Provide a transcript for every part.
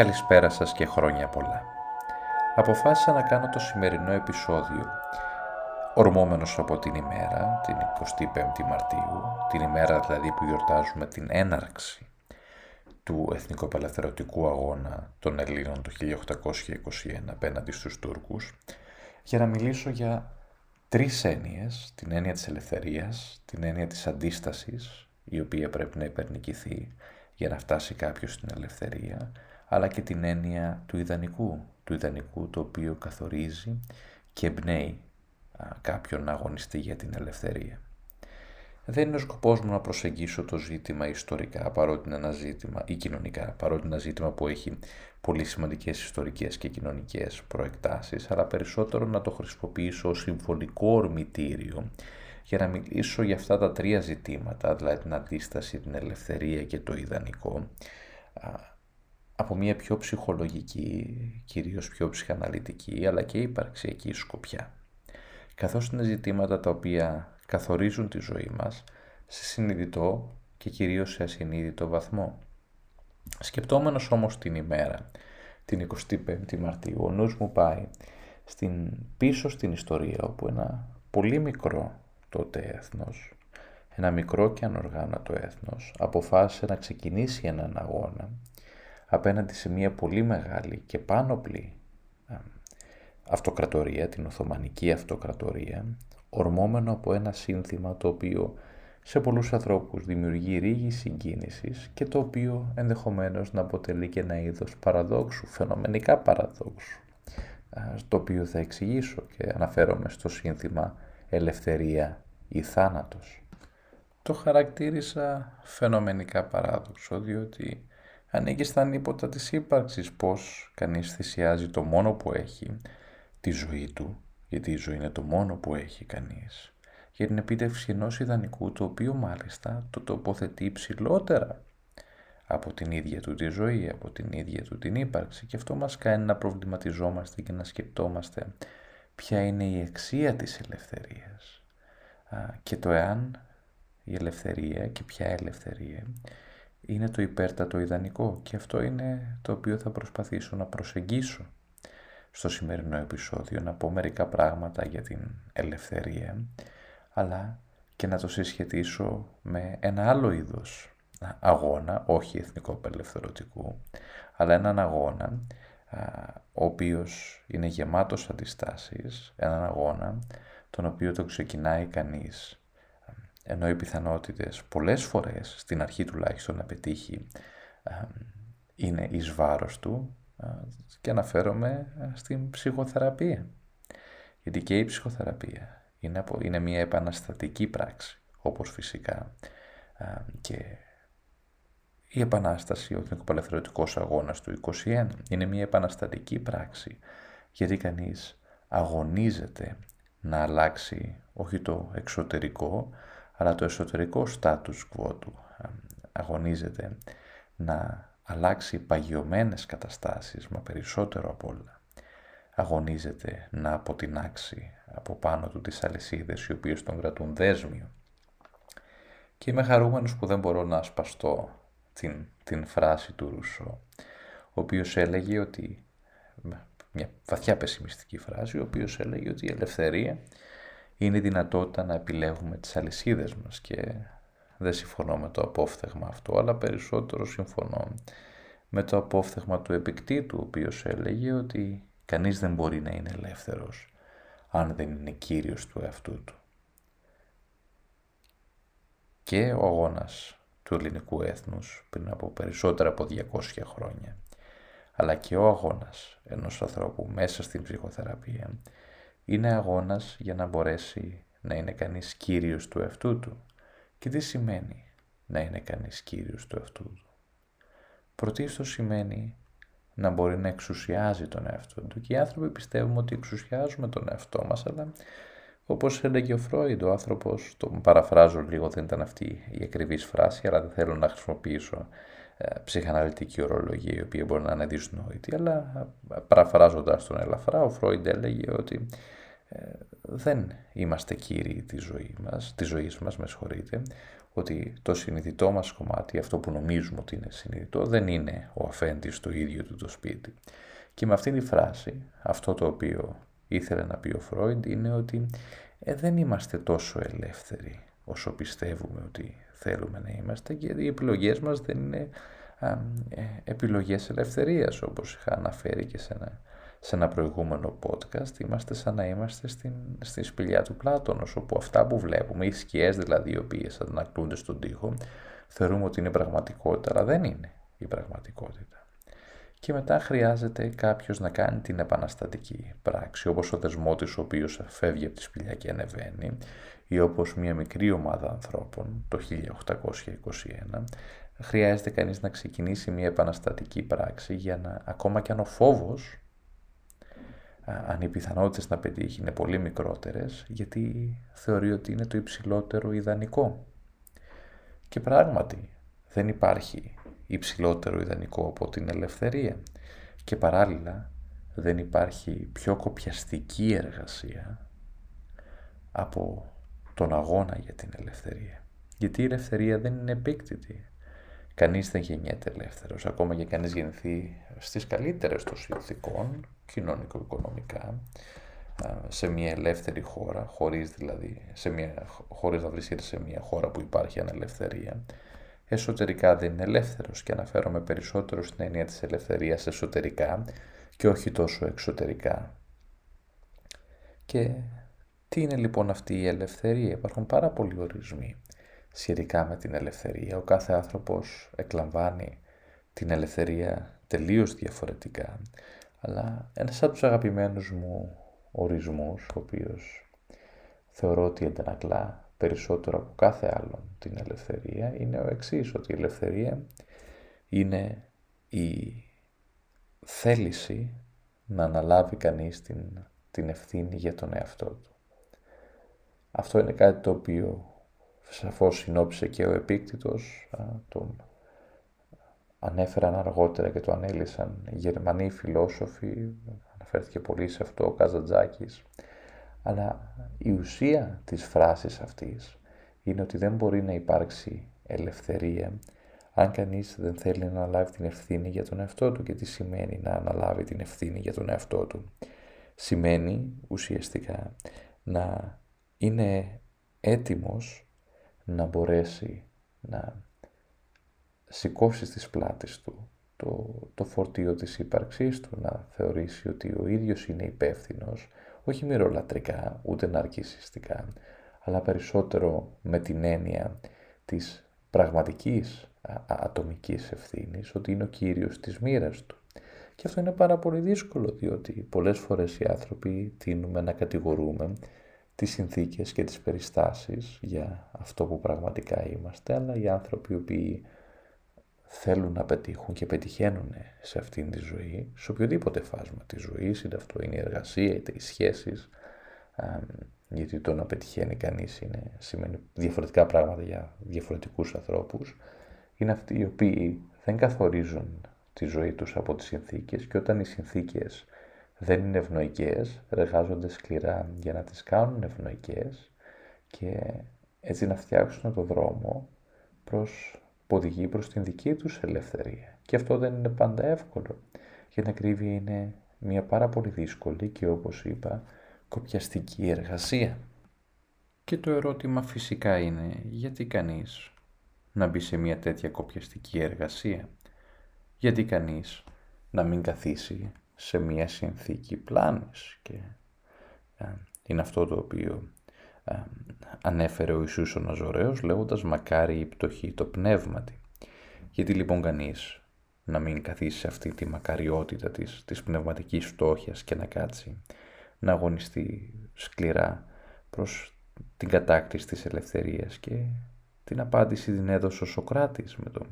Καλησπέρα σας και χρόνια πολλά. Αποφάσισα να κάνω το σημερινό επεισόδιο ορμόμενος από την ημέρα, την 25η Μαρτίου, την ημέρα δηλαδή που γιορτάζουμε την έναρξη του Εθνικοπελευθερωτικού Αγώνα των Ελλήνων το 1821 απέναντι στους Τούρκους, για να μιλήσω για τρεις έννοιες, την έννοια της ελευθερίας, την έννοια της αντίστασης, η οποία πρέπει να υπερνικηθεί για να φτάσει κάποιος στην ελευθερία, αλλά και την έννοια του ιδανικού, του ιδανικού το οποίο καθορίζει και εμπνέει κάποιον να αγωνιστεί για την ελευθερία. Δεν είναι ο σκοπός μου να προσεγγίσω το ζήτημα ιστορικά, παρότι είναι ένα ζήτημα, ή κοινωνικά, παρότι είναι ένα ζήτημα που έχει πολύ σημαντικές ιστορικές και κοινωνικές προεκτάσεις, αλλά περισσότερο να το χρησιμοποιήσω ως συμβολικό ορμητήριο για να μιλήσω για αυτά τα τρία ζητήματα, δηλαδή την αντίσταση, την ελευθερία και το ιδανικό, από μια πιο ψυχολογική, κυρίως πιο ψυχαναλυτική, αλλά και υπαρξιακή σκοπιά. Καθώς είναι ζητήματα τα οποία καθορίζουν τη ζωή μας σε συνειδητό και κυρίως σε ασυνείδητο βαθμό. Σκεπτόμενος όμως την ημέρα, την 25η Μαρτίου, ο νους μου πάει στην, πίσω στην ιστορία όπου ένα πολύ μικρό τότε έθνος, ένα μικρό και ανοργάνωτο έθνος, αποφάσισε να ξεκινήσει έναν αγώνα απέναντι σε μια πολύ μεγάλη και πάνωπλη αυτοκρατορία, την Οθωμανική Αυτοκρατορία, ορμόμενο από ένα σύνθημα το οποίο σε πολλούς ανθρώπους δημιουργεί ρίγη συγκίνησης και το οποίο ενδεχομένως να αποτελεί και ένα είδος παραδόξου, φαινομενικά παραδόξου, το οποίο θα εξηγήσω και αναφέρομαι στο σύνθημα «Ελευθερία ή θάνατος». Το χαρακτήρισα φαινομενικά παράδοξο, διότι ανήκει στα ανίποτα της ύπαρξης πως κανείς θυσιάζει το μόνο που έχει, τη ζωή του, γιατί η ζωή είναι το μόνο που έχει κανείς, για την επίτευξη ενός ιδανικού το οποίο μάλιστα το τοποθετεί ψηλότερα από την ίδια του τη ζωή, από την ίδια του την ύπαρξη. Και αυτό μας κάνει να προβληματιζόμαστε και να σκεπτόμαστε ποια είναι η αξία της ελευθερίας. Και το εάν η ελευθερία και ποια ελευθερία είναι το υπέρτατο ιδανικό και αυτό είναι το οποίο θα προσπαθήσω να προσεγγίσω στο σημερινό επεισόδιο να πω μερικά πράγματα για την ελευθερία αλλά και να το συσχετίσω με ένα άλλο είδος αγώνα, όχι εθνικό απελευθερωτικού, αλλά έναν αγώνα ο οποίος είναι γεμάτος αντιστάσεις, έναν αγώνα τον οποίο το ξεκινάει κανείς ενώ οι πιθανότητες πολλές φορές, στην αρχή τουλάχιστον να πετύχει, είναι εις βάρος του και αναφέρομαι στην ψυχοθεραπεία. Γιατί και η ψυχοθεραπεία είναι, είναι μια επαναστατική πράξη, όπως φυσικά και η Επανάσταση, ο Εθνικοπαλαιθερωτικός Αγώνας του 21, είναι μια επαναστατική πράξη, γιατί κανείς αγωνίζεται να αλλάξει όχι το εξωτερικό, αλλά το εσωτερικό status quo του αγωνίζεται να αλλάξει παγιωμένες καταστάσεις, μα περισσότερο από όλα. Αγωνίζεται να αποτινάξει από πάνω του τις αλυσίδες οι οποίες τον κρατούν δέσμιο. Και είμαι χαρούμενος που δεν μπορώ να ασπαστώ την, την φράση του Ρουσό, ο οποίος έλεγε ότι, μια βαθιά πεσημιστική φράση, ο οποίος έλεγε ότι η ελευθερία είναι η δυνατότητα να επιλέγουμε τις αλυσίδες μας και δεν συμφωνώ με το απόφθεγμα αυτό, αλλά περισσότερο συμφωνώ με το απόφθεγμα του επικτήτου, ο οποίος έλεγε ότι κανείς δεν μπορεί να είναι ελεύθερος αν δεν είναι κύριος του εαυτού του. Και ο αγώνας του ελληνικού έθνους πριν από περισσότερα από 200 χρόνια, αλλά και ο αγώνας ενός ανθρώπου μέσα στην ψυχοθεραπεία, είναι αγώνας για να μπορέσει να είναι κανείς κύριος του εαυτού του. Και τι σημαίνει να είναι κανείς κύριος του εαυτού του; Πρωτίστως σημαίνει να μπορεί να εξουσιάζει τον εαυτό του και οι άνθρωποι πιστεύουμε ότι εξουσιάζουμε τον εαυτό μας αλλά όπως έλεγε ο Φρόιντ, ο άνθρωπος, το παραφράζω λίγο, δεν ήταν αυτή η ακριβής φράση, αλλά δεν θέλω να χρησιμοποιήσω ε, ψυχαναλυτική ορολογία, η οποία μπορεί να είναι δυσνόητη, αλλά ε, παραφράζοντας τον ελαφρά, ο Φρόιντ έλεγε ότι ε, δεν είμαστε κύριοι της ζωής μας, της ζωής μας, με συγχωρείτε, ότι το συνειδητό μας κομμάτι, αυτό που νομίζουμε ότι είναι συνειδητό, δεν είναι ο αφέντης στο ίδιο του το σπίτι. Και με αυτήν τη φράση, αυτό το οποίο ήθελε να πει ο Φρόιντ είναι ότι ε, δεν είμαστε τόσο ελεύθεροι όσο πιστεύουμε ότι θέλουμε να είμαστε και οι επιλογές μας δεν είναι α, ε, επιλογές ελευθερίας όπως είχα αναφέρει και σε ένα, σε ένα προηγούμενο podcast είμαστε σαν να είμαστε στην, στην σπηλιά του Πλάτωνος όπου αυτά που βλέπουμε, οι σκιές δηλαδή οι οποίες ανακλούνται στον τοίχο θεωρούμε ότι είναι πραγματικότητα αλλά δεν είναι η πραγματικότητα. Και μετά χρειάζεται κάποιος να κάνει την επαναστατική πράξη, όπως ο δεσμότης ο οποίος φεύγει από τη σπηλιά και ανεβαίνει, ή όπως μια μικρή ομάδα ανθρώπων το 1821, χρειάζεται κανείς να ξεκινήσει μια επαναστατική πράξη για να, ακόμα και αν ο φόβος, αν οι πιθανότητες να πετύχει είναι πολύ μικρότερες, γιατί θεωρεί ότι είναι το υψηλότερο ιδανικό. Και πράγματι δεν υπάρχει υψηλότερο ιδανικό από την ελευθερία και παράλληλα δεν υπάρχει πιο κοπιαστική εργασία από τον αγώνα για την ελευθερία. Γιατί η ελευθερία δεν είναι επίκτητη. Κανείς δεν γεννιέται ελεύθερος, ακόμα και κανείς γεννηθεί στις καλύτερες των συνθηκών, κοινωνικο-οικονομικά, σε μια ελεύθερη χώρα, χωρίς δηλαδή, σε μια, χωρίς να βρίσκεται σε μια χώρα που υπάρχει ανελευθερία εσωτερικά δεν είναι ελεύθερος και αναφέρομαι περισσότερο στην έννοια της ελευθερίας εσωτερικά και όχι τόσο εξωτερικά. Και τι είναι λοιπόν αυτή η ελευθερία; Υπάρχουν πάρα πολλοί ορισμοί σχετικά με την ελευθερία. Ο κάθε άνθρωπος εκλαμβάνει την ελευθερία τελείως διαφορετικά. Αλλά ένας από τους αγαπημένους μου ορισμούς, ο οποίος θεωρώ ότι εντανακλά περισσότερο από κάθε άλλον την ελευθερία είναι ο εξής, ότι η ελευθερία είναι η θέληση να αναλάβει κανείς την, την ευθύνη για τον εαυτό του. Αυτό είναι κάτι το οποίο σαφώς συνόψε και ο Επίκτητος, τον ανέφεραν αργότερα και το ανέλησαν οι Γερμανοί φιλόσοφοι, αναφέρθηκε πολύ σε αυτό ο Καζαντζάκης, αλλά η ουσία της φράσης αυτής είναι ότι δεν μπορεί να υπάρξει ελευθερία αν κανείς δεν θέλει να αναλάβει την ευθύνη για τον εαυτό του. Και τι σημαίνει να αναλάβει την ευθύνη για τον εαυτό του; Σημαίνει ουσιαστικά να είναι έτοιμος να μπορέσει να σηκώσει στις πλάτες του το, το φορτίο της ύπαρξής του, να θεωρήσει ότι ο ίδιος είναι υπεύθυνος όχι μυρολατρικά, ούτε ναρκισιστικά, αλλά περισσότερο με την έννοια της πραγματικής ατομικής ευθύνης, ότι είναι ο κύριος της μοίρας του. Και αυτό είναι πάρα πολύ δύσκολο, διότι πολλές φορές οι άνθρωποι τείνουμε να κατηγορούμε τις συνθήκες και τις περιστάσεις για αυτό που πραγματικά είμαστε, αλλά οι άνθρωποι οι οποίοι θέλουν να πετύχουν και πετυχαίνουν σε αυτήν τη ζωή, σε οποιοδήποτε φάσμα της ζωής, είτε αυτό είναι η εργασία, είτε οι σχέσεις, γιατί το να πετυχαίνει κανείς είναι, σημαίνει διαφορετικά πράγματα για διαφορετικούς ανθρώπους, είναι αυτοί οι οποίοι δεν καθορίζουν τη ζωή τους από τις συνθήκες και όταν οι συνθήκες δεν είναι ευνοϊκές, εργάζονται σκληρά για να τις κάνουν ευνοϊκές και έτσι να φτιάξουν το δρόμο προς που οδηγεί προς την δική τους ελευθερία. Και αυτό δεν είναι πάντα εύκολο. Για την ακρίβεια είναι μια πάρα πολύ δύσκολη και όπως είπα κοπιαστική εργασία. Και το ερώτημα φυσικά είναι γιατί κανείς να μπει σε μια τέτοια κοπιαστική εργασία; Γιατί κανείς να μην καθίσει σε μια συνθήκη πλάνης και ε, είναι αυτό το οποίο ε, ανέφερε ο Ιησούς ο Ναζωραίος λέγοντας «Μακάρι η πτωχή το πνεύματι». Γιατί λοιπόν κανείς να μην καθίσει σε αυτή τη μακαριότητα της, της πνευματικής φτώχειας και να κάτσει να αγωνιστεί σκληρά προς την κατάκτηση της ελευθερίας και την απάντηση την έδωσε ο Σοκράτης με τον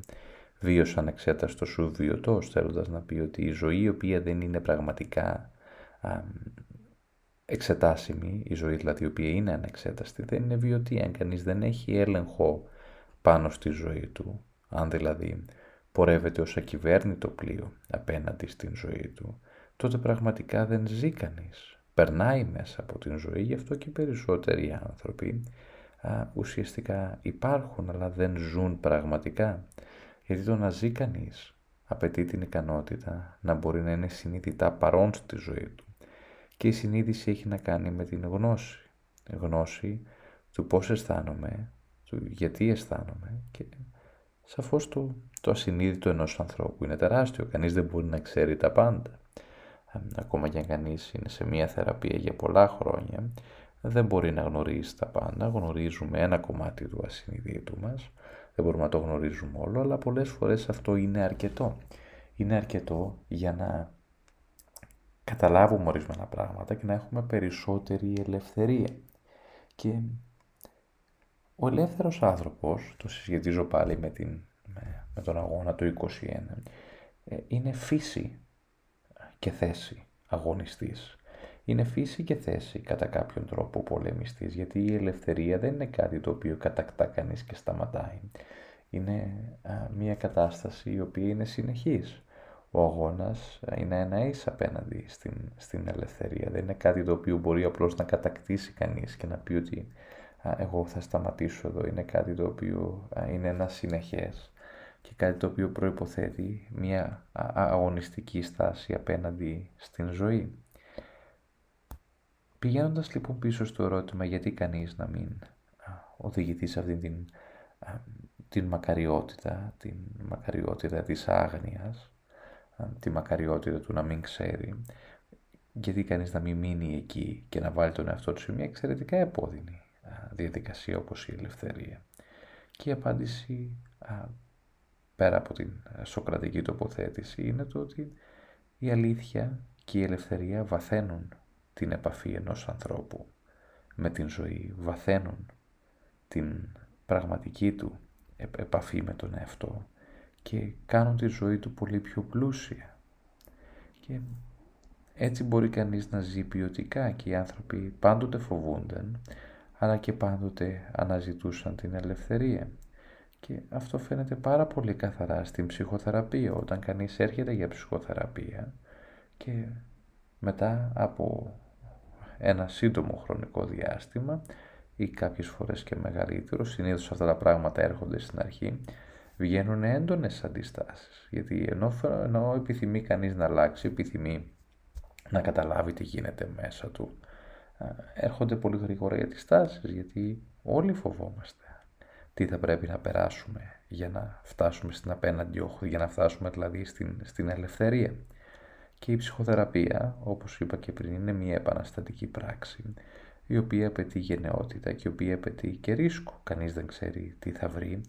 βίος ανεξέταστο σου βιωτός θέλοντας να πει ότι η ζωή η οποία δεν είναι πραγματικά εξετάσιμη, η ζωή δηλαδή η οποία είναι ανεξέταστη, δεν είναι βιωτή. Αν κανείς δεν έχει έλεγχο πάνω στη ζωή του, αν δηλαδή πορεύεται ως ακυβέρνητο πλοίο απέναντι στην ζωή του, τότε πραγματικά δεν ζει κανείς. περνάει μέσα από την ζωή, γι' αυτό και περισσότεροι άνθρωποι α, ουσιαστικά υπάρχουν αλλά δεν ζουν πραγματικά. Γιατί το να ζει κανείς απαιτεί την ικανότητα να μπορεί να είναι συνείδητα παρόν στη ζωή του. Και η συνείδηση έχει να κάνει με την γνώση. Γνώση του πώς αισθάνομαι, του γιατί αισθάνομαι και σαφώς το, το ασυνείδητο ενός ανθρώπου είναι τεράστιο. Κανείς δεν μπορεί να ξέρει τα πάντα. Ακόμα και αν κανείς είναι σε μία θεραπεία για πολλά χρόνια, δεν μπορεί να γνωρίζει τα πάντα. Γνωρίζουμε ένα κομμάτι του ασυνειδήτου μας δεν μπορούμε να το γνωρίζουμε όλο, αλλά πολλές φορές αυτό είναι αρκετό. Είναι αρκετό για να καταλάβουμε ορισμένα πράγματα και να έχουμε περισσότερη ελευθερία. Και ο ελεύθερος άνθρωπος, το συσχετίζω πάλι με, την, με, τον αγώνα του 21, ε, είναι φύση και θέση αγωνιστής. Είναι φύση και θέση κατά κάποιον τρόπο πολεμιστής, γιατί η ελευθερία δεν είναι κάτι το οποίο κατακτά κανείς και σταματάει. Είναι μια κατάσταση η οποία είναι συνεχής. Ο αγώνας είναι ένα ίς απέναντι στην, στην ελευθερία. Δεν είναι κάτι το οποίο μπορεί απλώς να κατακτήσει κανείς και να πει ότι εγώ θα σταματήσω εδώ. Είναι κάτι το οποίο είναι ένα συνεχές και κάτι το οποίο προϋποθέτει μια αγωνιστική στάση απέναντι στην ζωή. Πηγαίνοντας λοιπόν πίσω στο ερώτημα γιατί κανείς να μην οδηγηθεί σε αυτήν την, την μακαριότητα, την μακαριότητα της άγνοιας, τη μακαριότητα του να μην ξέρει, γιατί κανείς να μην μείνει εκεί και να βάλει τον εαυτό του σε μια εξαιρετικά επώδυνη διαδικασία όπως η ελευθερία. Και η απάντηση πέρα από την σοκρατική τοποθέτηση είναι το ότι η αλήθεια και η ελευθερία βαθαίνουν την επαφή ενός ανθρώπου με την ζωή, βαθαίνουν την πραγματική του επαφή με τον εαυτό και κάνουν τη ζωή του πολύ πιο πλούσια. Και έτσι μπορεί κανείς να ζει ποιοτικά και οι άνθρωποι πάντοτε φοβούνταν, αλλά και πάντοτε αναζητούσαν την ελευθερία. Και αυτό φαίνεται πάρα πολύ καθαρά στην ψυχοθεραπεία, όταν κανείς έρχεται για ψυχοθεραπεία και μετά από ένα σύντομο χρονικό διάστημα ή κάποιες φορές και μεγαλύτερο, συνήθως αυτά τα πράγματα έρχονται στην αρχή, βγαίνουν έντονες αντιστάσεις. Γιατί ενώ, ενώ επιθυμεί κανείς να αλλάξει, επιθυμεί να καταλάβει τι γίνεται μέσα του, έρχονται πολύ γρήγορα οι αντιστάσεις, γιατί όλοι φοβόμαστε τι θα πρέπει να περάσουμε για να φτάσουμε στην απέναντι όχθη, για να φτάσουμε δηλαδή στην, στην ελευθερία. Και η ψυχοθεραπεία, όπως είπα και πριν, είναι μια επαναστατική πράξη, η οποία απαιτεί γενναιότητα και η οποία απαιτεί και ρίσκο. Κανείς δεν ξέρει τι θα βρει,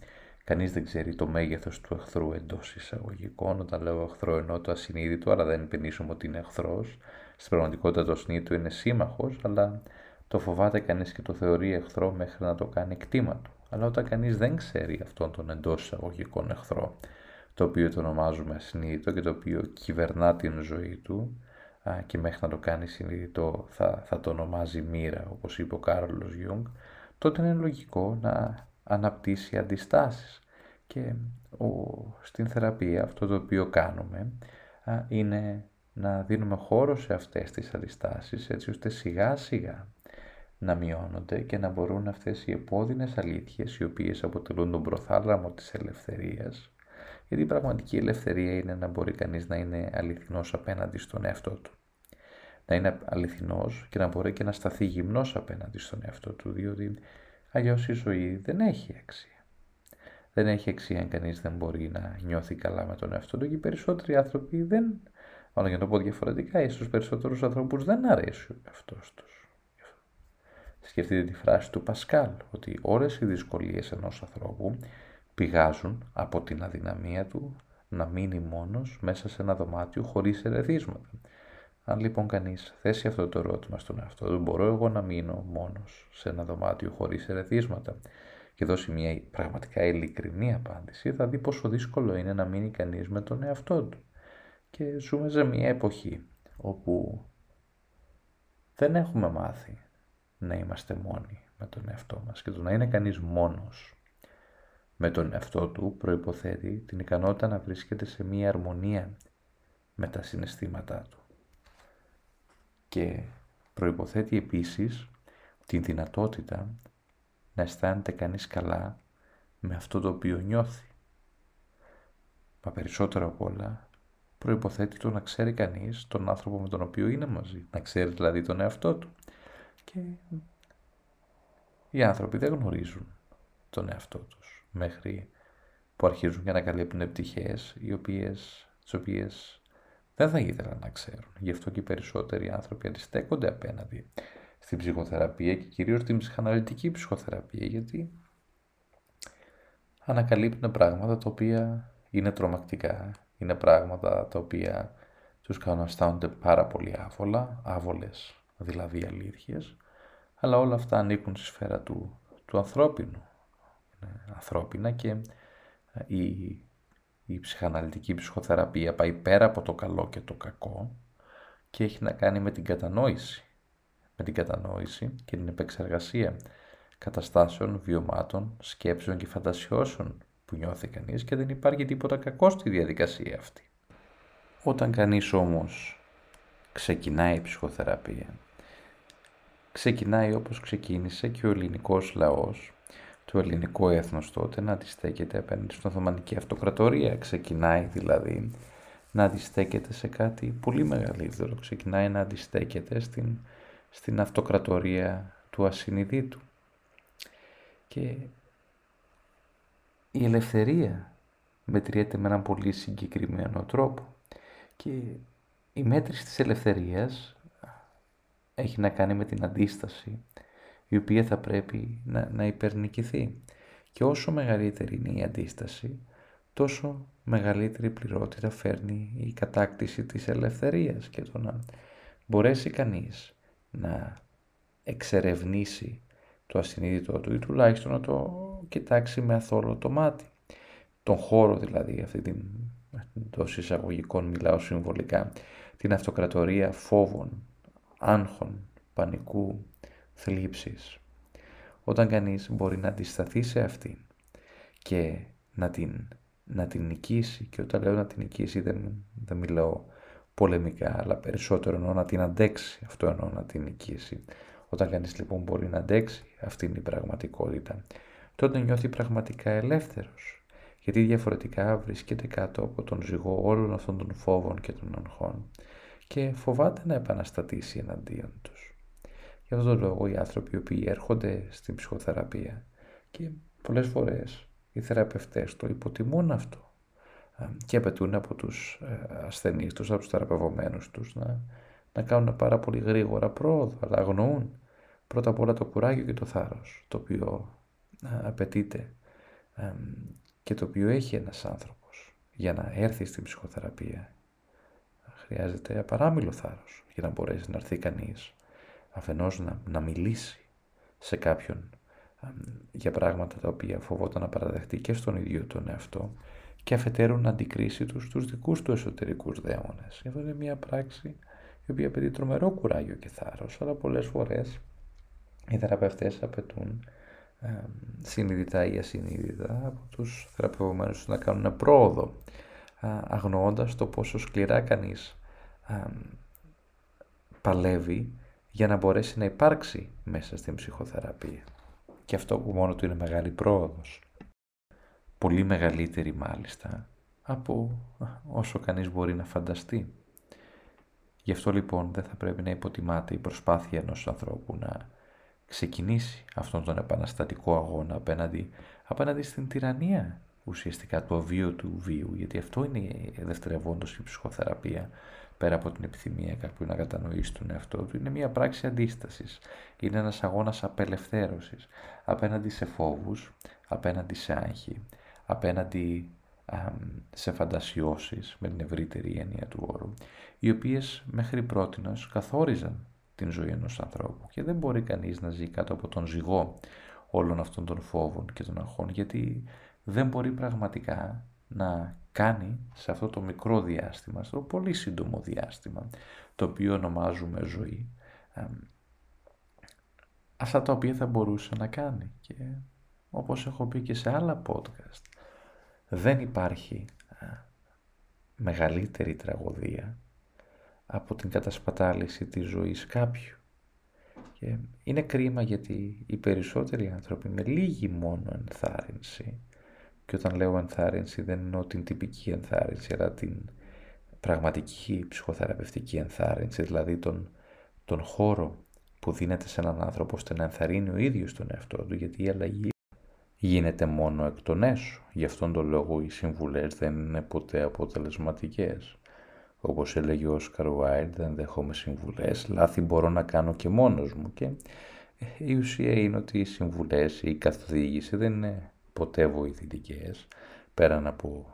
κανείς δεν ξέρει το μέγεθος του εχθρού εντός εισαγωγικών. Όταν λέω εχθρό εννοώ το ασυνείδητο, αλλά δεν πενήσουμε ότι είναι εχθρός. Στην πραγματικότητα το ασυνείδητο είναι σύμμαχος, αλλά το φοβάται κανείς και το θεωρεί εχθρό μέχρι να το κάνει κτήμα του. Αλλά όταν κανείς δεν ξέρει αυτόν τον εντός εισαγωγικών εχθρό, το οποίο το ονομάζουμε ασυνείδητο και το οποίο κυβερνά την ζωή του και μέχρι να το κάνει συνειδητό θα, θα το ονομάζει μοίρα, όπως είπε ο Κάρολος Γιουνγκ, τότε είναι λογικό να αναπτύσσει αντιστάσεις. Και ο, στην θεραπεία αυτό το οποίο κάνουμε είναι να δίνουμε χώρο σε αυτές τις αντιστάσεις έτσι ώστε σιγά σιγά να μειώνονται και να μπορούν αυτές οι επώδυνες αλήθειες οι οποίες αποτελούν τον προθάλαμο της ελευθερίας γιατί η πραγματική ελευθερία είναι να μπορεί κανείς να είναι αληθινός απέναντι στον εαυτό του. Να είναι αληθινός και να μπορεί και να σταθεί γυμνός απέναντι στον εαυτό του, διότι αλλιώς η ζωή δεν έχει αξία. Δεν έχει αξία αν κανείς δεν μπορεί να νιώθει καλά με τον εαυτό του και οι περισσότεροι άνθρωποι δεν, μάλλον για να το πω διαφορετικά, ίσως περισσότερους ανθρώπους δεν αρέσει ο εαυτός τους. Σκεφτείτε τη φράση του Πασκάλ, ότι όλες οι δυσκολίες ενός ανθρώπου πηγάζουν από την αδυναμία του να μείνει μόνος μέσα σε ένα δωμάτιο χωρίς ερεθίσματα. Αν λοιπόν κανείς θέσει αυτό το ερώτημα στον εαυτό του, μπορώ εγώ να μείνω μόνος σε ένα δωμάτιο χωρίς ερεθίσματα και δώσει μια πραγματικά ειλικρινή απάντηση, θα δει πόσο δύσκολο είναι να μείνει κανείς με τον εαυτό του. Και ζούμε σε μια εποχή όπου δεν έχουμε μάθει να είμαστε μόνοι με τον εαυτό μας και το να είναι κανείς μόνος με τον εαυτό του προϋποθέτει την ικανότητα να βρίσκεται σε μία αρμονία με τα συναισθήματά του. Και προϋποθέτει επίσης την δυνατότητα να αισθάνεται κανείς καλά με αυτό το οποίο νιώθει. Μα περισσότερο απ' όλα προϋποθέτει το να ξέρει κανείς τον άνθρωπο με τον οποίο είναι μαζί, να ξέρει δηλαδή τον εαυτό του. Και οι άνθρωποι δεν γνωρίζουν τον εαυτό τους μέχρι που αρχίζουν και ανακαλύπτουν επιτυχίες οι οποίες, τις οποίες δεν θα ήθελαν να ξέρουν. Γι' αυτό και οι περισσότεροι άνθρωποι αντιστέκονται απέναντι στην ψυχοθεραπεία και κυρίως στην ψυχαναλυτική ψυχοθεραπεία γιατί ανακαλύπτουν πράγματα τα οποία είναι τρομακτικά, είναι πράγματα τα οποία τους κάνουν να αισθάνονται πάρα πολύ άβολα, άβολες δηλαδή αλήθειες, αλλά όλα αυτά ανήκουν στη σφαίρα του, του ανθρώπινου, είναι ανθρώπινα και ε, η, η ψυχαναλυτική ψυχοθεραπεία πάει πέρα από το καλό και το κακό και έχει να κάνει με την κατανόηση, με την κατανόηση και την επεξεργασία καταστάσεων, βιωμάτων, σκέψεων και φαντασιώσεων που νιώθει κανείς και δεν υπάρχει τίποτα κακό στη διαδικασία αυτή. Όταν κανείς όμως ξεκινάει η ψυχοθεραπεία, ξεκινάει όπως ξεκίνησε και ο ελληνικός λαός, το ελληνικό έθνος τότε να αντιστέκεται απέναντι στην Οθωμανική Αυτοκρατορία. Ξεκινάει δηλαδή να αντιστέκεται σε κάτι πολύ μεγαλύτερο. Ξεκινάει να αντιστέκεται στην, στην αυτοκρατορία του ασυνειδήτου. Και η ελευθερία μετριέται με έναν πολύ συγκεκριμένο τρόπο και η μέτρηση της ελευθερίας έχει να κάνει με την αντίσταση η οποία θα πρέπει να, να υπερνικηθεί. Και όσο μεγαλύτερη είναι η αντίσταση, τόσο μεγαλύτερη πληρότητα φέρνει η κατάκτηση της ελευθερίας και το να μπορέσει κανείς να εξερευνήσει το ασυνείδητό του ή τουλάχιστον να το κοιτάξει με αθόλο το μάτι. Τον χώρο δηλαδή, αυτή την εντός εισαγωγικών μιλάω συμβολικά, την αυτοκρατορία φόβων, άγχων, πανικού, θλίψης. Όταν κανείς μπορεί να αντισταθεί σε αυτήν και να την, να την νικήσει και όταν λέω να την νικήσει δεν, δεν μιλάω πολεμικά αλλά περισσότερο εννοώ να την αντέξει, αυτό εννοώ να την νικήσει. Όταν κανείς λοιπόν μπορεί να αντέξει αυτήν την πραγματικότητα τότε νιώθει πραγματικά ελεύθερος γιατί διαφορετικά βρίσκεται κάτω από τον ζυγό όλων αυτών των φόβων και των αγχών και φοβάται να επαναστατήσει εναντίον τους. Γι' αυτόν τον λόγο οι άνθρωποι οι οποίοι έρχονται στην ψυχοθεραπεία και πολλές φορές οι θεραπευτές το υποτιμούν αυτό και απαιτούν από τους ε, ασθενείς τους, από τους θεραπευομένους τους να, να κάνουν πάρα πολύ γρήγορα πρόοδο, αλλά αγνοούν πρώτα απ' όλα το κουράγιο και το θάρρος, το οποίο απαιτείται και το οποίο έχει ένας άνθρωπος για να έρθει στην ψυχοθεραπεία. Χρειάζεται απαράμιλο θάρρος για να μπορέσει να έρθει κανείς αφενός να, να μιλήσει σε κάποιον για πράγματα τα οποία φοβόταν να παραδεχτεί και στον ίδιο τον εαυτό και αφετέρου να αντικρίσει τους, τους δικούς του εσωτερικούς δαίμονες. Αυτό είναι μια πράξη η οποία απαιτεί τρομερό κουράγιο και θάρρος, αλλά πολλές φορές οι θεραπευτές απαιτούν ε, συνειδητά ή ασυνείδητα από τους θεραπευομένους να κάνουν ένα πρόοδο αγνοώντας το πόσο σκληρά κανείς παλεύει για να μπορέσει να υπάρξει μέσα στην ψυχοθεραπεία. Και αυτό που μόνο του είναι μεγάλη πρόοδος. Πολύ μεγαλύτερη μάλιστα από όσο κανείς μπορεί να φανταστεί. Γι' αυτό λοιπόν δεν θα πρέπει να υποτιμάται η προσπάθεια ενός ανθρώπου να ξεκινήσει αυτόν τον επαναστατικό αγώνα απέναντι, απέναντι στην τυραννία ουσιαστικά του αβίου του βίου, γιατί αυτό είναι δευτερευόντως η ψυχοθεραπεία, πέρα από την επιθυμία κάποιου να κατανοήσει τον εαυτό του, είναι μια πράξη αντίστασης. Είναι ένας αγώνας απελευθέρωσης απέναντι σε φόβους, απέναντι σε άγχη, απέναντι σε φαντασιώσεις με την ευρύτερη έννοια του όρου, οι οποίες μέχρι πρότινος καθόριζαν την ζωή ενός ανθρώπου και δεν μπορεί κανείς να ζει κάτω από τον ζυγό όλων αυτών των φόβων και των αγχών γιατί δεν μπορεί πραγματικά να κάνει σε αυτό το μικρό διάστημα, στο πολύ σύντομο διάστημα, το οποίο ονομάζουμε ζωή, αυτά τα οποία θα μπορούσε να κάνει. Και όπως έχω πει και σε άλλα podcast, δεν υπάρχει μεγαλύτερη τραγωδία από την κατασπατάληση της ζωής κάποιου. Και είναι κρίμα γιατί οι περισσότεροι άνθρωποι με λίγη μόνο ενθάρρυνση και όταν λέω ενθάρρυνση δεν εννοώ την τυπική ενθάρρυνση αλλά την πραγματική ψυχοθεραπευτική ενθάρρυνση δηλαδή τον, τον χώρο που δίνεται σε έναν άνθρωπο ώστε να ενθαρρύνει ο ίδιος τον εαυτό του γιατί η αλλαγή γίνεται μόνο εκ των έσω. Γι' αυτόν τον λόγο οι συμβουλές δεν είναι ποτέ αποτελεσματικές. Όπως έλεγε ο Όσκαρ Βάιλ, δεν δέχομαι συμβουλές, λάθη μπορώ να κάνω και μόνος μου και η ουσία είναι ότι οι συμβουλές, η καθοδήγηση δεν είναι ποτέ βοηθητικές, πέραν από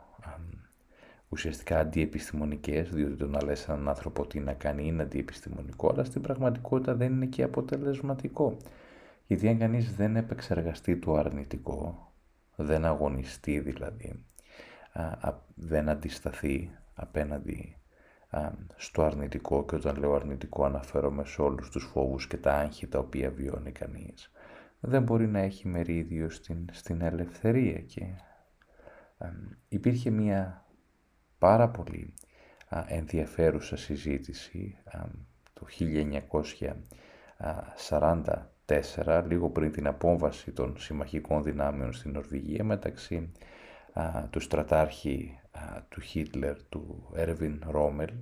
ουσιαστικά αντιεπιστημονικές, διότι το να λες έναν άνθρωπο τι να κάνει είναι αντιεπιστημονικό, αλλά στην πραγματικότητα δεν είναι και αποτελεσματικό. Γιατί αν κανείς δεν επεξεργαστεί το αρνητικό, δεν αγωνιστεί δηλαδή, δεν αντισταθεί απέναντι στο αρνητικό και όταν λέω αρνητικό αναφέρομαι σε όλους τους φόβους και τα άγχη τα οποία βιώνει κανείς, δεν μπορεί να έχει μερίδιο στην, στην ελευθερία και υπήρχε μια πάρα πολύ ενδιαφέρουσα συζήτηση το 1944, λίγο πριν την απόμβαση των συμμαχικών δυνάμεων στην Νορβηγία μεταξύ του στρατάρχη του Χίτλερ, του Έρβιν Ρόμελ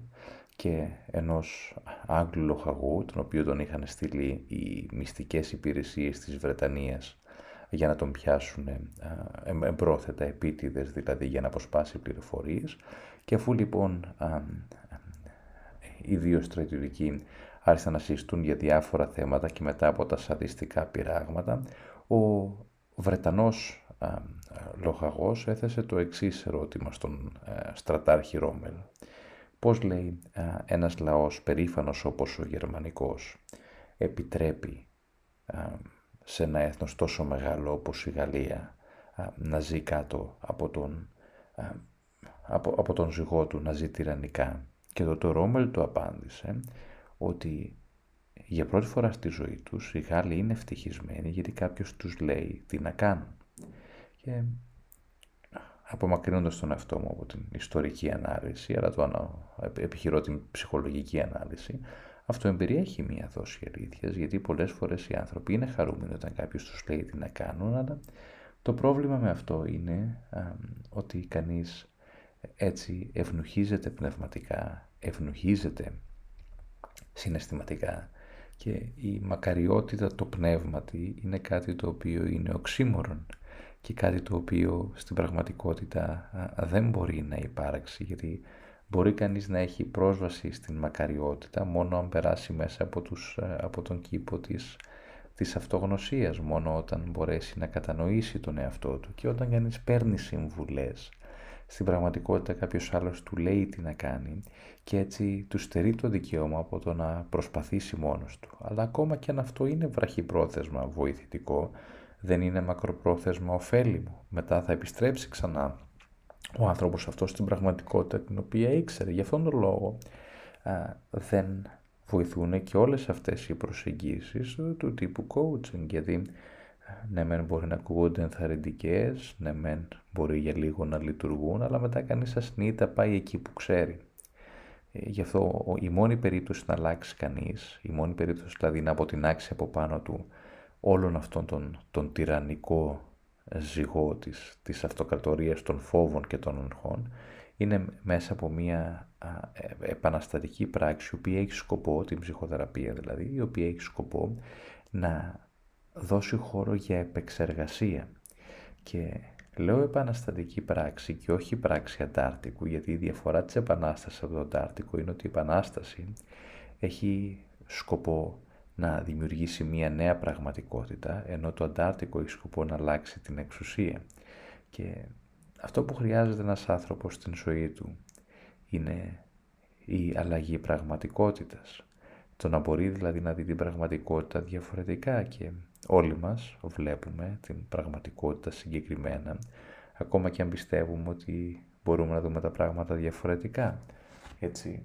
και ενός Άγγλου λοχαγού, τον οποίο τον είχαν στείλει οι μυστικές υπηρεσίες της Βρετανίας για να τον πιάσουν εμπρόθετα επίτηδες, δηλαδή για να αποσπάσει πληροφορίες. Και αφού λοιπόν οι δύο στρατιωτικοί άρχισαν να συζητούν για διάφορα θέματα και μετά από τα σαδιστικά πειράγματα, ο Βρετανός λοχαγός έθεσε το εξής ερώτημα στον στρατάρχη Ρόμελ. Πώς λέει ένας λαός περήφανος όπως ο γερμανικός επιτρέπει σε ένα έθνος τόσο μεγάλο όπως η Γαλλία να ζει κάτω από τον, από, από τον ζυγό του, να ζει τυραννικά. Και το, το Ρόμελ το απάντησε ότι για πρώτη φορά στη ζωή τους οι Γάλλοι είναι ευτυχισμένοι γιατί κάποιος τους λέει τι να κάνουν. Και απομακρύνοντας τον εαυτό μου από την ιστορική ανάλυση, αλλά το επιχειρώ την ψυχολογική ανάλυση, αυτό εμπεριέχει μία δόση αλήθειας, γιατί πολλές φορές οι άνθρωποι είναι χαρούμενοι όταν κάποιος τους λέει τι να κάνουν, αλλά το πρόβλημα με αυτό είναι ότι κανείς έτσι ευνουχίζεται πνευματικά, ευνουχίζεται συναισθηματικά και η μακαριότητα το πνεύματι είναι κάτι το οποίο είναι οξύμορον και κάτι το οποίο στην πραγματικότητα δεν μπορεί να υπάρξει γιατί μπορεί κανείς να έχει πρόσβαση στην μακαριότητα μόνο αν περάσει μέσα από, τους, ε, από τον κήπο της, της αυτογνωσίας, μόνο όταν μπορέσει να κατανοήσει τον εαυτό του και όταν κανείς παίρνει συμβουλές στην πραγματικότητα κάποιος άλλος του λέει τι να κάνει και έτσι του στερεί το δικαίωμα από το να προσπαθήσει μόνος του. Αλλά ακόμα και αν αυτό είναι βραχυπρόθεσμα βοηθητικό, δεν είναι μακροπρόθεσμα ωφέλιμο. Μετά θα επιστρέψει ξανά ο άνθρωπος αυτός στην πραγματικότητα την οποία ήξερε. Γι' αυτόν τον λόγο δεν βοηθούν και όλες αυτές οι προσεγγίσεις του τύπου coaching γιατί ναι μεν μπορεί να ακούγονται ενθαρρυντικές, ναι μεν μπορεί για λίγο να λειτουργούν αλλά μετά κανείς ασνείται πάει εκεί που ξέρει. Ε, γι' αυτό η μόνη περίπτωση να αλλάξει κανείς, η μόνη περίπτωση δηλαδή να αποτινάξει από πάνω του όλον αυτόν τον, τον τυραννικό ζυγό της, της αυτοκρατορίας των φόβων και των αγχών είναι μέσα από μια ε, επαναστατική πράξη η οποία έχει σκοπό, την ψυχοθεραπεία δηλαδή, η οποία έχει σκοπό να δώσει χώρο για επεξεργασία. Και λέω επαναστατική πράξη και όχι πράξη αντάρτικου, γιατί η διαφορά της επανάστασης από το αντάρτικο είναι ότι η επανάσταση έχει σκοπό να δημιουργήσει μια νέα πραγματικότητα, ενώ το Αντάρτικο έχει σκοπό να αλλάξει την εξουσία. Και αυτό που χρειάζεται ένας άνθρωπος στην ζωή του είναι η αλλαγή πραγματικότητας. Το να μπορεί δηλαδή να δει την πραγματικότητα διαφορετικά και όλοι μας βλέπουμε την πραγματικότητα συγκεκριμένα, ακόμα και αν πιστεύουμε ότι μπορούμε να δούμε τα πράγματα διαφορετικά. Έτσι,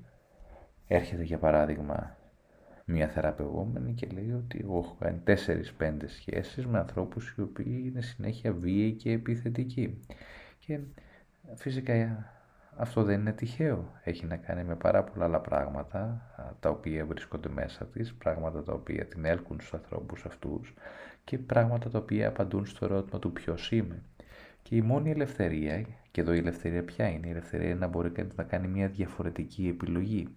έρχεται για παράδειγμα μια θεραπευόμενη και λέει ότι εγώ έχω κάνει τέσσερις-πέντε σχέσεις με ανθρώπους οι οποίοι είναι συνέχεια βίαιοι και επιθετικοί. Και φυσικά αυτό δεν είναι τυχαίο. Έχει να κάνει με πάρα πολλά άλλα πράγματα τα οποία βρίσκονται μέσα της, πράγματα τα οποία την έλκουν στους ανθρώπους αυτούς και πράγματα τα οποία απαντούν στο ερώτημα του ποιος είμαι. Και η μόνη ελευθερία, και εδώ η ελευθερία ποια είναι, η ελευθερία είναι να μπορεί κανείς να κάνει μια διαφορετική επιλογή.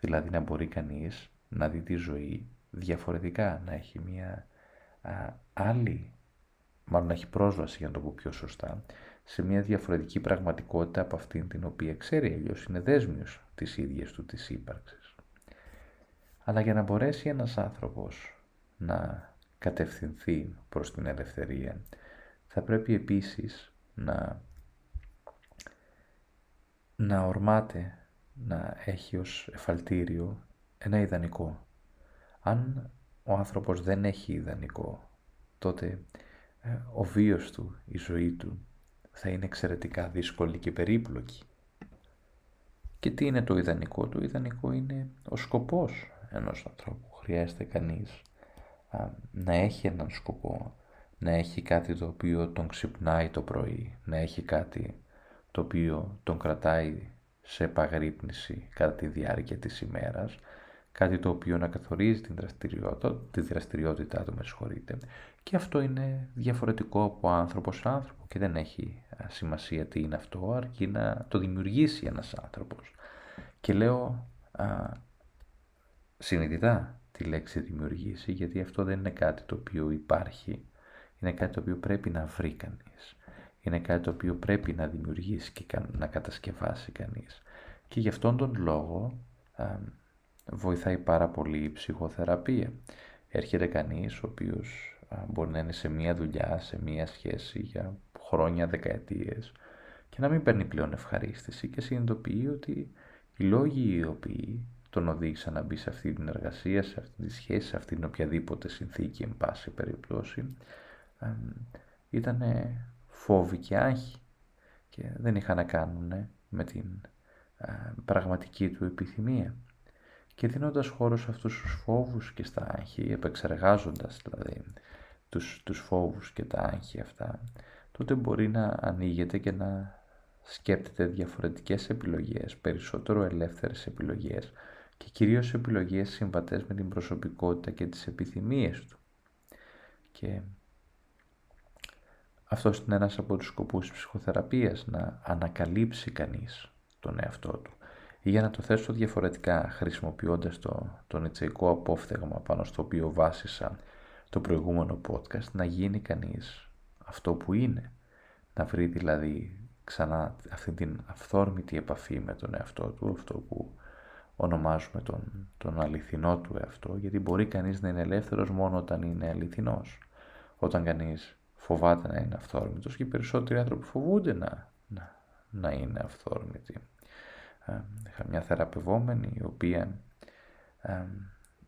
Δηλαδή να μπορεί κανείς να δει τη ζωή διαφορετικά, να έχει μια άλλη, μάλλον να έχει πρόσβαση για να το πω πιο σωστά, σε μια διαφορετική πραγματικότητα από αυτήν την οποία ξέρει, αλλιώς είναι δέσμιος της ίδιας του της ύπαρξης. Αλλά για να μπορέσει ένας άνθρωπος να κατευθυνθεί προς την ελευθερία, θα πρέπει επίσης να, να ορμάται, να έχει ως εφαλτήριο ένα ιδανικό. Αν ο άνθρωπος δεν έχει ιδανικό, τότε ε, ο βίος του, η ζωή του, θα είναι εξαιρετικά δύσκολη και περίπλοκη. Και τι είναι το ιδανικό; Το ιδανικό είναι ο σκοπός ενός ανθρώπου. Χρειάζεται κανείς να έχει έναν σκοπό, να έχει κάτι το οποίο τον ξυπνάει το πρωί, να έχει κάτι το οποίο τον κρατάει σε επαγρύπνηση κατά τη διάρκεια της ημέρας, κάτι το οποίο να καθορίζει την δραστηριότητα, τη δραστηριότητά του, με συγχωρείτε. Και αυτό είναι διαφορετικό από άνθρωπο σε άνθρωπο και δεν έχει σημασία τι είναι αυτό, αρκεί να το δημιουργήσει ένας άνθρωπος. Και λέω α, συνειδητά τη λέξη δημιουργήσει, γιατί αυτό δεν είναι κάτι το οποίο υπάρχει, είναι κάτι το οποίο πρέπει να βρει κανείς. Είναι κάτι το οποίο πρέπει να δημιουργήσει και να κατασκευάσει κανείς. Και γι' αυτόν τον λόγο βοηθάει πάρα πολύ η ψυχοθεραπεία. Έρχεται κανείς ο οποίος μπορεί να είναι σε μία δουλειά, σε μία σχέση για χρόνια, δεκαετίες και να μην παίρνει πλέον ευχαρίστηση και συνειδητοποιεί ότι οι λόγοι οι οποίοι τον οδήγησαν να μπει σε αυτή την εργασία, σε αυτή τη σχέση, σε αυτή την οποιαδήποτε συνθήκη, εν πάση περιπτώσει, ήταν φόβοι και άγχοι και δεν είχαν να κάνουν με την πραγματική του επιθυμία και δίνοντας χώρος σε αυτούς τους φόβους και στα άγχη, επεξεργάζοντας δηλαδή τους, τους φόβους και τα άγχη αυτά, τότε μπορεί να ανοίγεται και να σκέπτεται διαφορετικές επιλογές, περισσότερο ελεύθερες επιλογές και κυρίως επιλογές συμβατές με την προσωπικότητα και τις επιθυμίες του. Και αυτό είναι ένας από τους σκοπούς της ψυχοθεραπείας, να ανακαλύψει κανείς τον εαυτό του ή για να το θέσω διαφορετικά χρησιμοποιώντας το, το νητσαϊκό απόφθεγμα πάνω στο οποίο βάσισα το προηγούμενο podcast να γίνει κανείς αυτό που είναι. Να βρει δηλαδή ξανά αυτή την αυθόρμητη επαφή με τον εαυτό του αυτό που ονομάζουμε τον, τον αληθινό του εαυτό γιατί μπορεί κανείς να είναι ελεύθερος μόνο όταν είναι αληθινός. Όταν κανείς φοβάται να είναι αυθόρμητος και οι περισσότεροι άνθρωποι φοβούνται να, να, να είναι αυθόρμητοι είχα μια θεραπευόμενη η οποία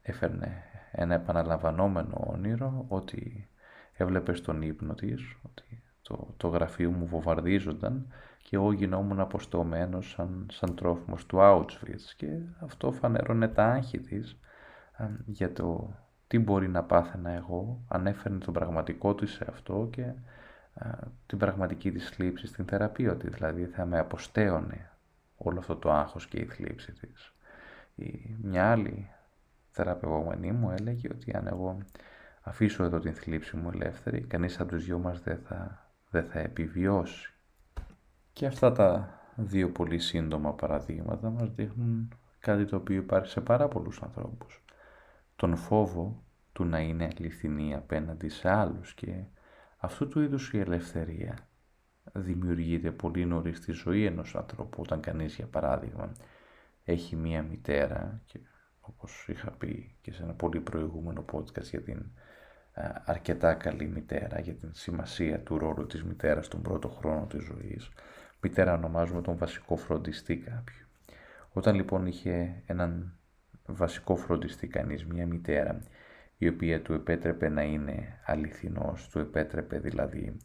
έφερνε ένα επαναλαμβανόμενο όνειρο ότι έβλεπε στον ύπνο της ότι το, το γραφείο μου βομβαρδίζονταν και εγώ γινόμουν αποστομένος σαν, σαν τρόφιμος του Auschwitz. Και αυτό φανέρωνε τα άγχη της για το τι μπορεί να πάθαινα εγώ αν έφερνε τον πραγματικό της σε αυτό και την πραγματική της θλίψη στην θεραπεία, ότι δηλαδή θα με αποστέωνε όλο αυτό το άγχος και η θλίψη της. Η, μια άλλη θεραπευόμενη μου έλεγε ότι αν εγώ αφήσω εδώ την θλίψη μου ελεύθερη, κανείς από τους δυο μας δεν θα, δεν θα επιβιώσει. Και αυτά τα δύο πολύ σύντομα παραδείγματα μας δείχνουν κάτι το οποίο υπάρχει σε πάρα πολλούς ανθρώπους. Τον φόβο του να είναι αληθινή απέναντι σε άλλους και αυτού του είδους η ελευθερία δημιουργείται πολύ νωρίς στη ζωή ενός ανθρώπου όταν κανείς για παράδειγμα έχει μία μητέρα και όπως είχα πει και σε ένα πολύ προηγούμενο podcast για την αρκετά καλή μητέρα, για την σημασία του ρόλου της μητέρας στον πρώτο χρόνο της ζωής. Μητέρα ονομάζουμε τον βασικό φροντιστή κάποιου. Όταν λοιπόν είχε έναν βασικό φροντιστή κανείς, μια μητέρα, η οποία του επέτρεπε να είναι αληθινός, του επέτρεπε δηλαδή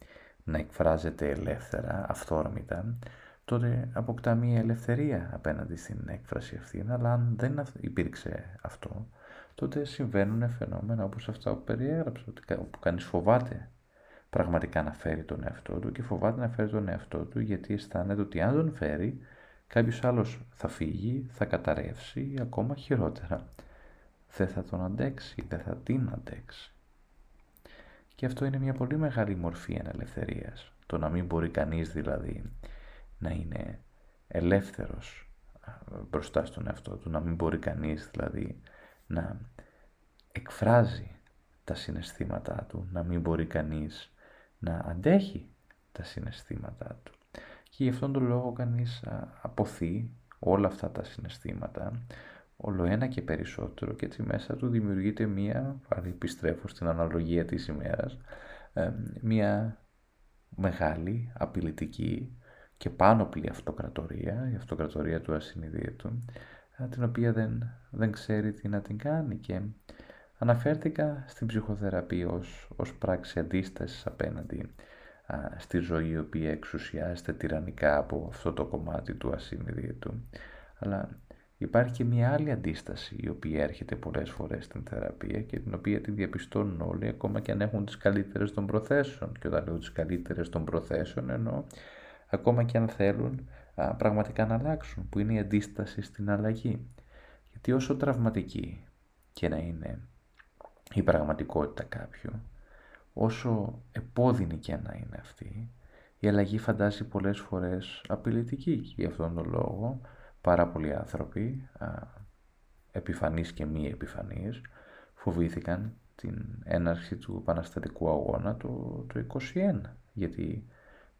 να εκφράζεται ελεύθερα, αυθόρμητα, τότε αποκτά μια ελευθερία απέναντι στην έκφραση αυτή. Αλλά αν δεν υπήρξε αυτό, τότε συμβαίνουν φαινόμενα όπως αυτά που περιέγραψα, ότι που κανείς φοβάται πραγματικά να φέρει τον εαυτό του και φοβάται να φέρει τον εαυτό του γιατί αισθάνεται ότι αν τον φέρει κάποιος άλλος θα φύγει, θα καταρρεύσει ή ακόμα χειρότερα. Δεν θα τον αντέξει, δεν θα την αντέξει. Και αυτό είναι μια πολύ μεγάλη μορφή ανελευθερίας. Το να μην μπορεί κανείς δηλαδή να είναι ελεύθερος μπροστά στον εαυτό του, να μην μπορεί κανείς δηλαδή να εκφράζει τα συναισθήματά του, να μην μπορεί κανείς να αντέχει τα συναισθήματά του. Και γι' αυτόν τον λόγο κανείς αποθεί όλα αυτά τα συναισθήματα όλο ένα και περισσότερο και έτσι μέσα του δημιουργείται μία, πάλι επιστρέφω στην αναλογία της ημέρας, ε, μία μεγάλη, απειλητική και πάνωπλη αυτοκρατορία, η αυτοκρατορία του ασυνειδήτου, ε, την οποία δεν, δεν ξέρει τι να την κάνει και αναφέρθηκα στην ψυχοθεραπεία ως, ως πράξη αντίστασης απέναντι στη ζωή η οποία εξουσιάζεται τυραννικά από αυτό το κομμάτι του ασυνειδήτου. Αλλά υπάρχει και μια άλλη αντίσταση η οποία έρχεται πολλές φορές στην θεραπεία και την οποία τη διαπιστώνουν όλοι ακόμα και αν έχουν τις καλύτερες των προθέσεων. Και όταν λέω τις καλύτερες των προθέσεων εννοώ ακόμα και αν θέλουν α, πραγματικά να αλλάξουν, που είναι η αντίσταση στην αλλαγή. Γιατί όσο τραυματική και να είναι η πραγματικότητα κάποιου, όσο επώδυνη και να είναι αυτή, η αλλαγή φαντάζει πολλές φορές απειλητική και γι' αυτόν τον λόγο πάρα πολλοί άνθρωποι, α, επιφανείς και μη επιφανείς, φοβήθηκαν την έναρξη του επαναστατικού αγώνα το, το 21, γιατί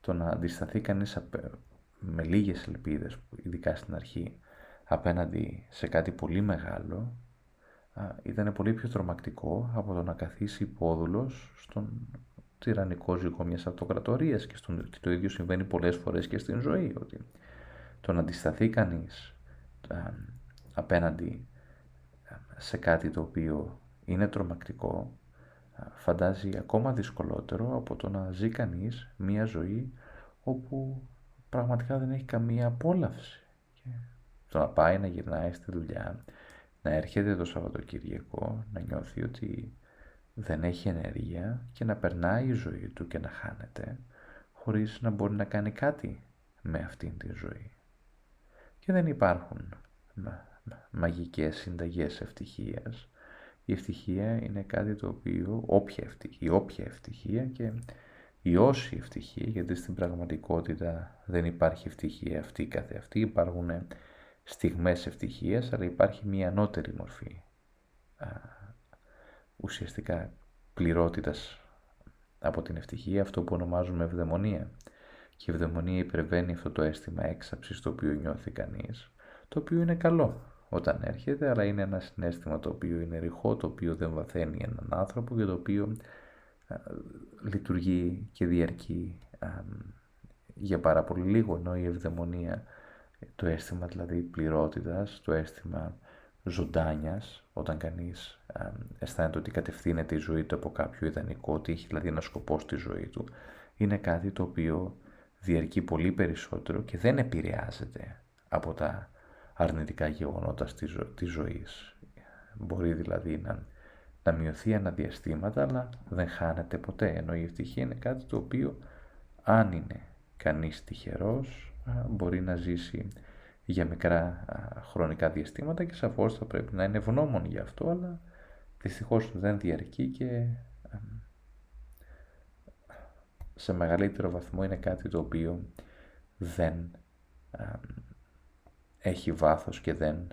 το να αντισταθεί κανείς με λίγες ελπίδες, ειδικά στην αρχή, απέναντι σε κάτι πολύ μεγάλο, ήταν πολύ πιο τρομακτικό από το να καθίσει υπόδουλος στον τυραννικό ζυγό μιας αυτοκρατορίας και στον, το ίδιο συμβαίνει πολλές φορές και στην ζωή, ότι το να αντισταθεί κανείς απέναντι σε κάτι το οποίο είναι τρομακτικό φαντάζει ακόμα δυσκολότερο από το να ζει κανείς μία ζωή όπου πραγματικά δεν έχει καμία απόλαυση. Και το να πάει να γυρνάει στη δουλειά, να έρχεται το Σαββατοκύριακο, να νιώθει ότι δεν έχει ενέργεια και να περνάει η ζωή του και να χάνεται χωρίς να μπορεί να κάνει κάτι με αυτήν τη ζωή. Και δεν υπάρχουν μαγικές συνταγές ευτυχίας. Η ευτυχία είναι κάτι το οποίο, όποια ευτυχία, όποια ευτυχία και η όση ευτυχία, γιατί στην πραγματικότητα δεν υπάρχει ευτυχία αυτή καθε αυτή, υπάρχουν στιγμές ευτυχίας, αλλά υπάρχει μια ανώτερη μορφή α, ουσιαστικά πληρότητας από την ευτυχία, αυτό που ονομάζουμε ευδαιμονία. Και η ευδαιμονία υπερβαίνει αυτό το αίσθημα έξαψης το οποίο νιώθει κανείς, το οποίο είναι καλό όταν έρχεται, αλλά είναι ένα συνέστημα το οποίο είναι ρηχό, το οποίο δεν βαθαίνει έναν άνθρωπο και το οποίο λειτουργεί και διαρκεί για πάρα πολύ λίγο, ενώ η ευδαιμονία, το αίσθημα δηλαδή πληρότητας, το αίσθημα ζωντάνιας, όταν κανείς αισθάνεται ότι κατευθύνεται η ζωή του από κάποιο ιδανικό, ότι έχει δηλαδή ένα σκοπό στη ζωή του, είναι κάτι το οποίο διαρκεί πολύ περισσότερο και δεν επηρεάζεται από τα αρνητικά γεγονότα της ζωής. Μπορεί δηλαδή να, να μειωθεί αναδιαστήματα, αλλά δεν χάνεται ποτέ, ενώ η ευτυχία είναι κάτι το οποίο αν είναι κανείς τυχερός, μπορεί να ζήσει για μικρά χρονικά διαστήματα και σαφώς θα πρέπει να είναι ευγνώμων για αυτό, αλλά δυστυχώς δεν διαρκεί και σε μεγαλύτερο βαθμό είναι κάτι το οποίο δεν έχει βάθος και δεν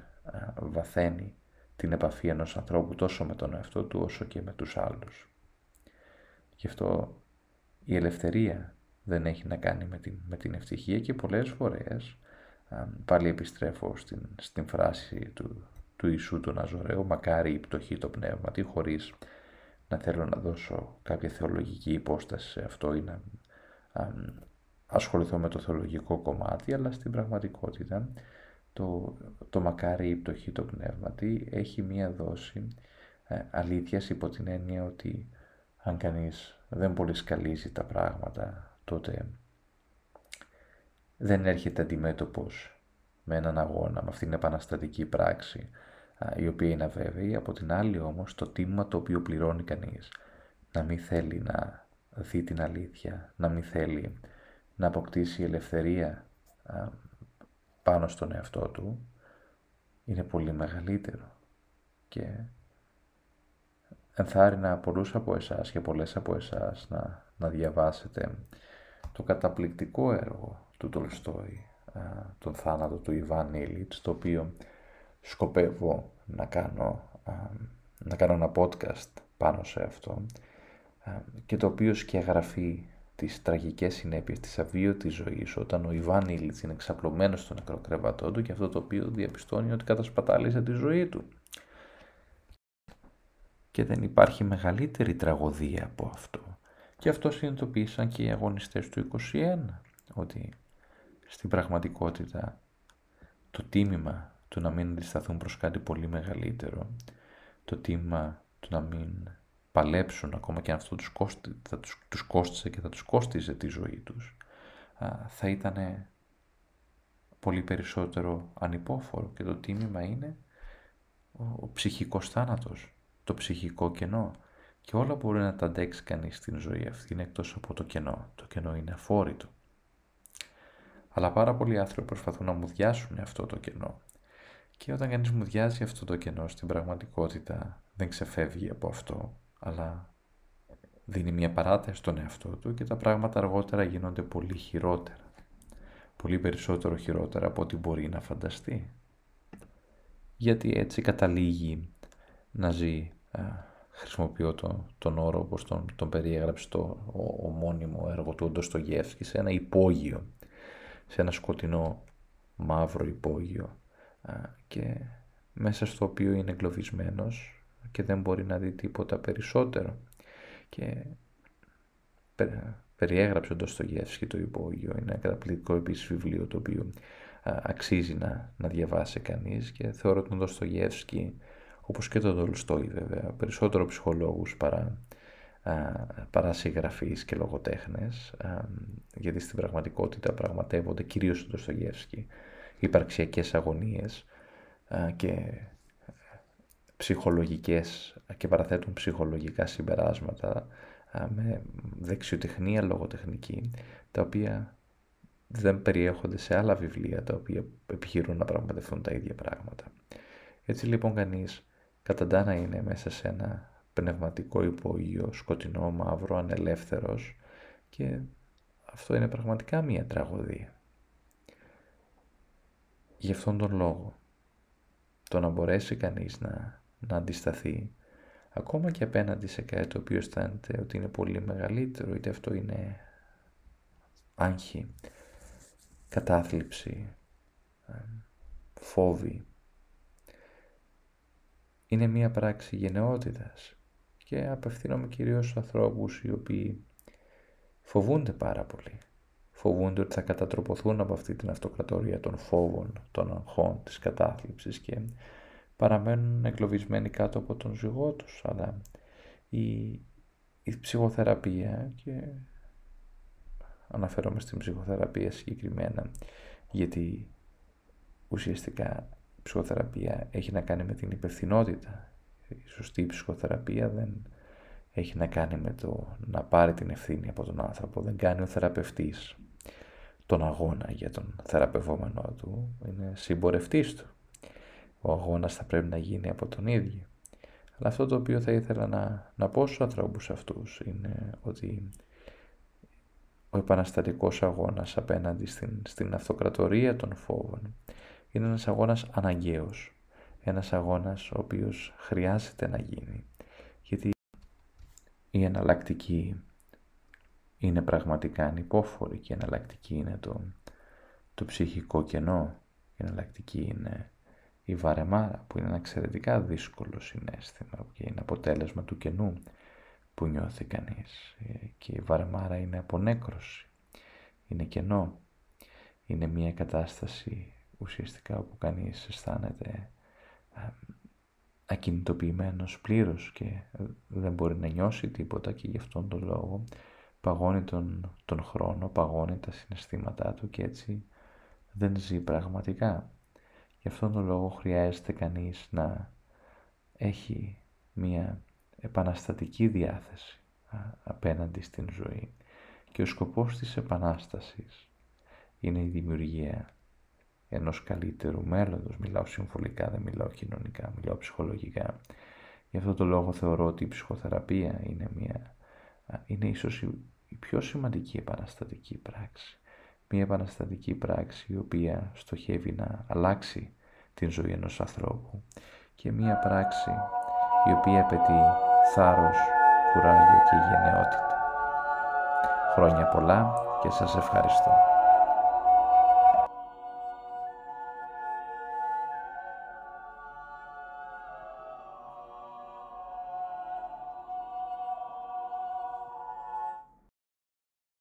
βαθαίνει την επαφή ενός ανθρώπου τόσο με τον εαυτό του όσο και με τους άλλους. Γι' αυτό η ελευθερία δεν έχει να κάνει με την, με την ευτυχία και πολλές φορές πάλι επιστρέφω στην, στην φράση του, του Ιησού του Ναζωραίου «Μακάρι η πτωχή το πνεύματι» χωρίς να θέλω να δώσω κάποια θεολογική υπόσταση σε αυτό ή να ασχοληθώ με το θεολογικό κομμάτι, αλλά στην πραγματικότητα το, το μακάρι η πτωχή το πνεύματι έχει μία δόση ε, αλήθειας υπό την έννοια ότι αν κανείς δεν πολύ σκαλίζει τα πράγματα τότε δεν έρχεται αντιμέτωπος με έναν αγώνα, με αυτήν την επαναστατική πράξη η οποία είναι αβέβαιη, από την άλλη όμως το τίμημα το οποίο πληρώνει κανείς να μην θέλει να δει την αλήθεια, να μην θέλει να αποκτήσει ελευθερία πάνω στον εαυτό του είναι πολύ μεγαλύτερο. Και ενθάρρυνα πολλούς από εσάς και πολλές από εσάς να, να διαβάσετε το καταπληκτικό έργο του Τολστόη, τον θάνατο του Ιβάν Ήλιτς, το οποίο σκοπεύω να κάνω, να κάνω ένα podcast πάνω σε αυτό και το οποίο σκιαγραφεί τις τραγικές συνέπειες της αβίωτης ζωής όταν ο Ιβάν Ήλιτς είναι εξαπλωμένος στο νεκρό κρεβατό του και αυτό το οποίο διαπιστώνει ότι κατασπατάλησε τη ζωή του. Και δεν υπάρχει μεγαλύτερη τραγωδία από αυτό. Και αυτό συνειδητοποίησαν και οι αγωνιστές του 21, ότι στην πραγματικότητα το τίμημα του να μην αντισταθούν προς κάτι πολύ μεγαλύτερο, το τίμημα του να μην παλέψουν ακόμα και αν αυτό τους, κόστη, θα τους, τους κόστισε και θα τους κόστιζε τη ζωή τους, θα ήταν πολύ περισσότερο ανυπόφορο και το τίμημα είναι ο, ο ψυχικός θάνατος, το ψυχικό κενό και όλα μπορεί να τα αντέξει κανείς στην ζωή αυτή είναι εκτός από το κενό. Το κενό είναι αφόρητο. Αλλά πάρα πολλοί άνθρωποι προσπαθούν να μουδιάσουν αυτό το κενό. Και όταν κανείς μουδιάζει αυτό το κενό στην πραγματικότητα δεν ξεφεύγει από αυτό, αλλά δίνει μια παράταση στον εαυτό του και τα πράγματα αργότερα γίνονται πολύ χειρότερα. Πολύ περισσότερο χειρότερα από ό,τι μπορεί να φανταστεί. Γιατί έτσι καταλήγει να ζει χρησιμοποιώ τον, τον όρο όπως τον, τον περιέγραψε το ο, ομώνυμο έργο του Ντοστογεύσκη σε ένα υπόγειο, σε ένα σκοτεινό μαύρο υπόγειο και μέσα στο οποίο είναι εγκλωβισμένος και δεν μπορεί να δει τίποτα περισσότερο. Και περιέγραψε ο Ντοστογεύσκη το υπόγειο είναι ένα καταπληκτικό επίσης βιβλίο το οποίο αξίζει να, να διαβάσει κανείς και θεωρώ τον Ντοστογεύσκη όπως και τον Τολστόη βέβαια, περισσότερο ψυχολόγους παρά, α, παρά συγγραφείς και λογοτέχνες, γιατί στην πραγματικότητα πραγματεύονται κυρίως στον Τοστογεύσκη υπαρξιακές αγωνίες και ψυχολογικές και παραθέτουν ψυχολογικά συμπεράσματα με δεξιοτεχνία λογοτεχνική, τα οποία δεν περιέχονται σε άλλα βιβλία τα οποία επιχειρούν να πραγματευτούν τα ίδια πράγματα. Έτσι λοιπόν κανείς καταντά να είναι μέσα σε ένα πνευματικό υπόγειο, σκοτεινό, μαύρο, ανελεύθερος και αυτό είναι πραγματικά μία τραγωδία. Γι' αυτόν τον λόγο, το να μπορέσει κανείς να, να αντισταθεί ακόμα και απέναντι σε κάτι το οποίο αισθάνεται ότι είναι πολύ μεγαλύτερο, είτε αυτό είναι άγχη, κατάθλιψη, φόβη, είναι μία πράξη γενναιότητας και απευθύνομαι κυρίως στους ανθρώπους οι οποίοι φοβούνται πάρα πολύ. Φοβούνται ότι θα κατατροποθούν από αυτή την αυτοκρατορία των φόβων, των αγχών, της κατάθλιψης και παραμένουν εγκλωβισμένοι κάτω από τον ζυγό τους. Αλλά η, η ψυχοθεραπεία και αναφέρομαι στην ψυχοθεραπεία συγκεκριμένα γιατί ουσιαστικά ψυχοθεραπεία έχει να κάνει με την υπευθυνότητα. Η σωστή ψυχοθεραπεία δεν έχει να κάνει με το να πάρει την ευθύνη από τον άνθρωπο. Δεν κάνει ο θεραπευτής τον αγώνα για τον θεραπευόμενό του. Είναι συμπορευτής του. Ο αγώνας θα πρέπει να γίνει από τον ίδιο. Αλλά αυτό το οποίο θα ήθελα να, να πω στους ανθρώπους αυτούς είναι ότι ο επαναστατικός αγώνας απέναντι στην, στην αυτοκρατορία των φόβων είναι ένας αγώνας αναγκαίος. Ένας αγώνας ο οποίος χρειάζεται να γίνει. Γιατί η εναλλακτική είναι πραγματικά ανυπόφορη και η εναλλακτική είναι το, το ψυχικό κενό. Η εναλλακτική είναι η βαρεμάρα που είναι ένα εξαιρετικά δύσκολο συνέστημα και είναι αποτέλεσμα του κενού που νιώθει κανείς. Και η βαρεμάρα είναι απονέκρωση, είναι κενό, είναι μια κατάσταση ουσιαστικά όπου κανείς αισθάνεται ακινητοποιημένος πλήρως και δεν μπορεί να νιώσει τίποτα και γι' αυτόν τον λόγο παγώνει τον, τον χρόνο, παγώνει τα συναισθήματά του και έτσι δεν ζει πραγματικά. Γι' αυτόν τον λόγο χρειάζεται κανείς να έχει μία επαναστατική διάθεση απέναντι στην ζωή και ο σκοπός της επανάστασης είναι η δημιουργία ενός καλύτερου μέλλοντος. Μιλάω συμφωλικά, δεν μιλάω κοινωνικά, μιλάω ψυχολογικά. Γι' αυτό το λόγο θεωρώ ότι η ψυχοθεραπεία είναι, μια, είναι ίσως η πιο σημαντική επαναστατική πράξη. Μια επαναστατική πράξη η οποία στοχεύει να αλλάξει την ζωή ενός ανθρώπου και μια πράξη η οποία απαιτεί θάρρος, κουράγιο και γενναιότητα. Χρόνια πολλά και σας ευχαριστώ.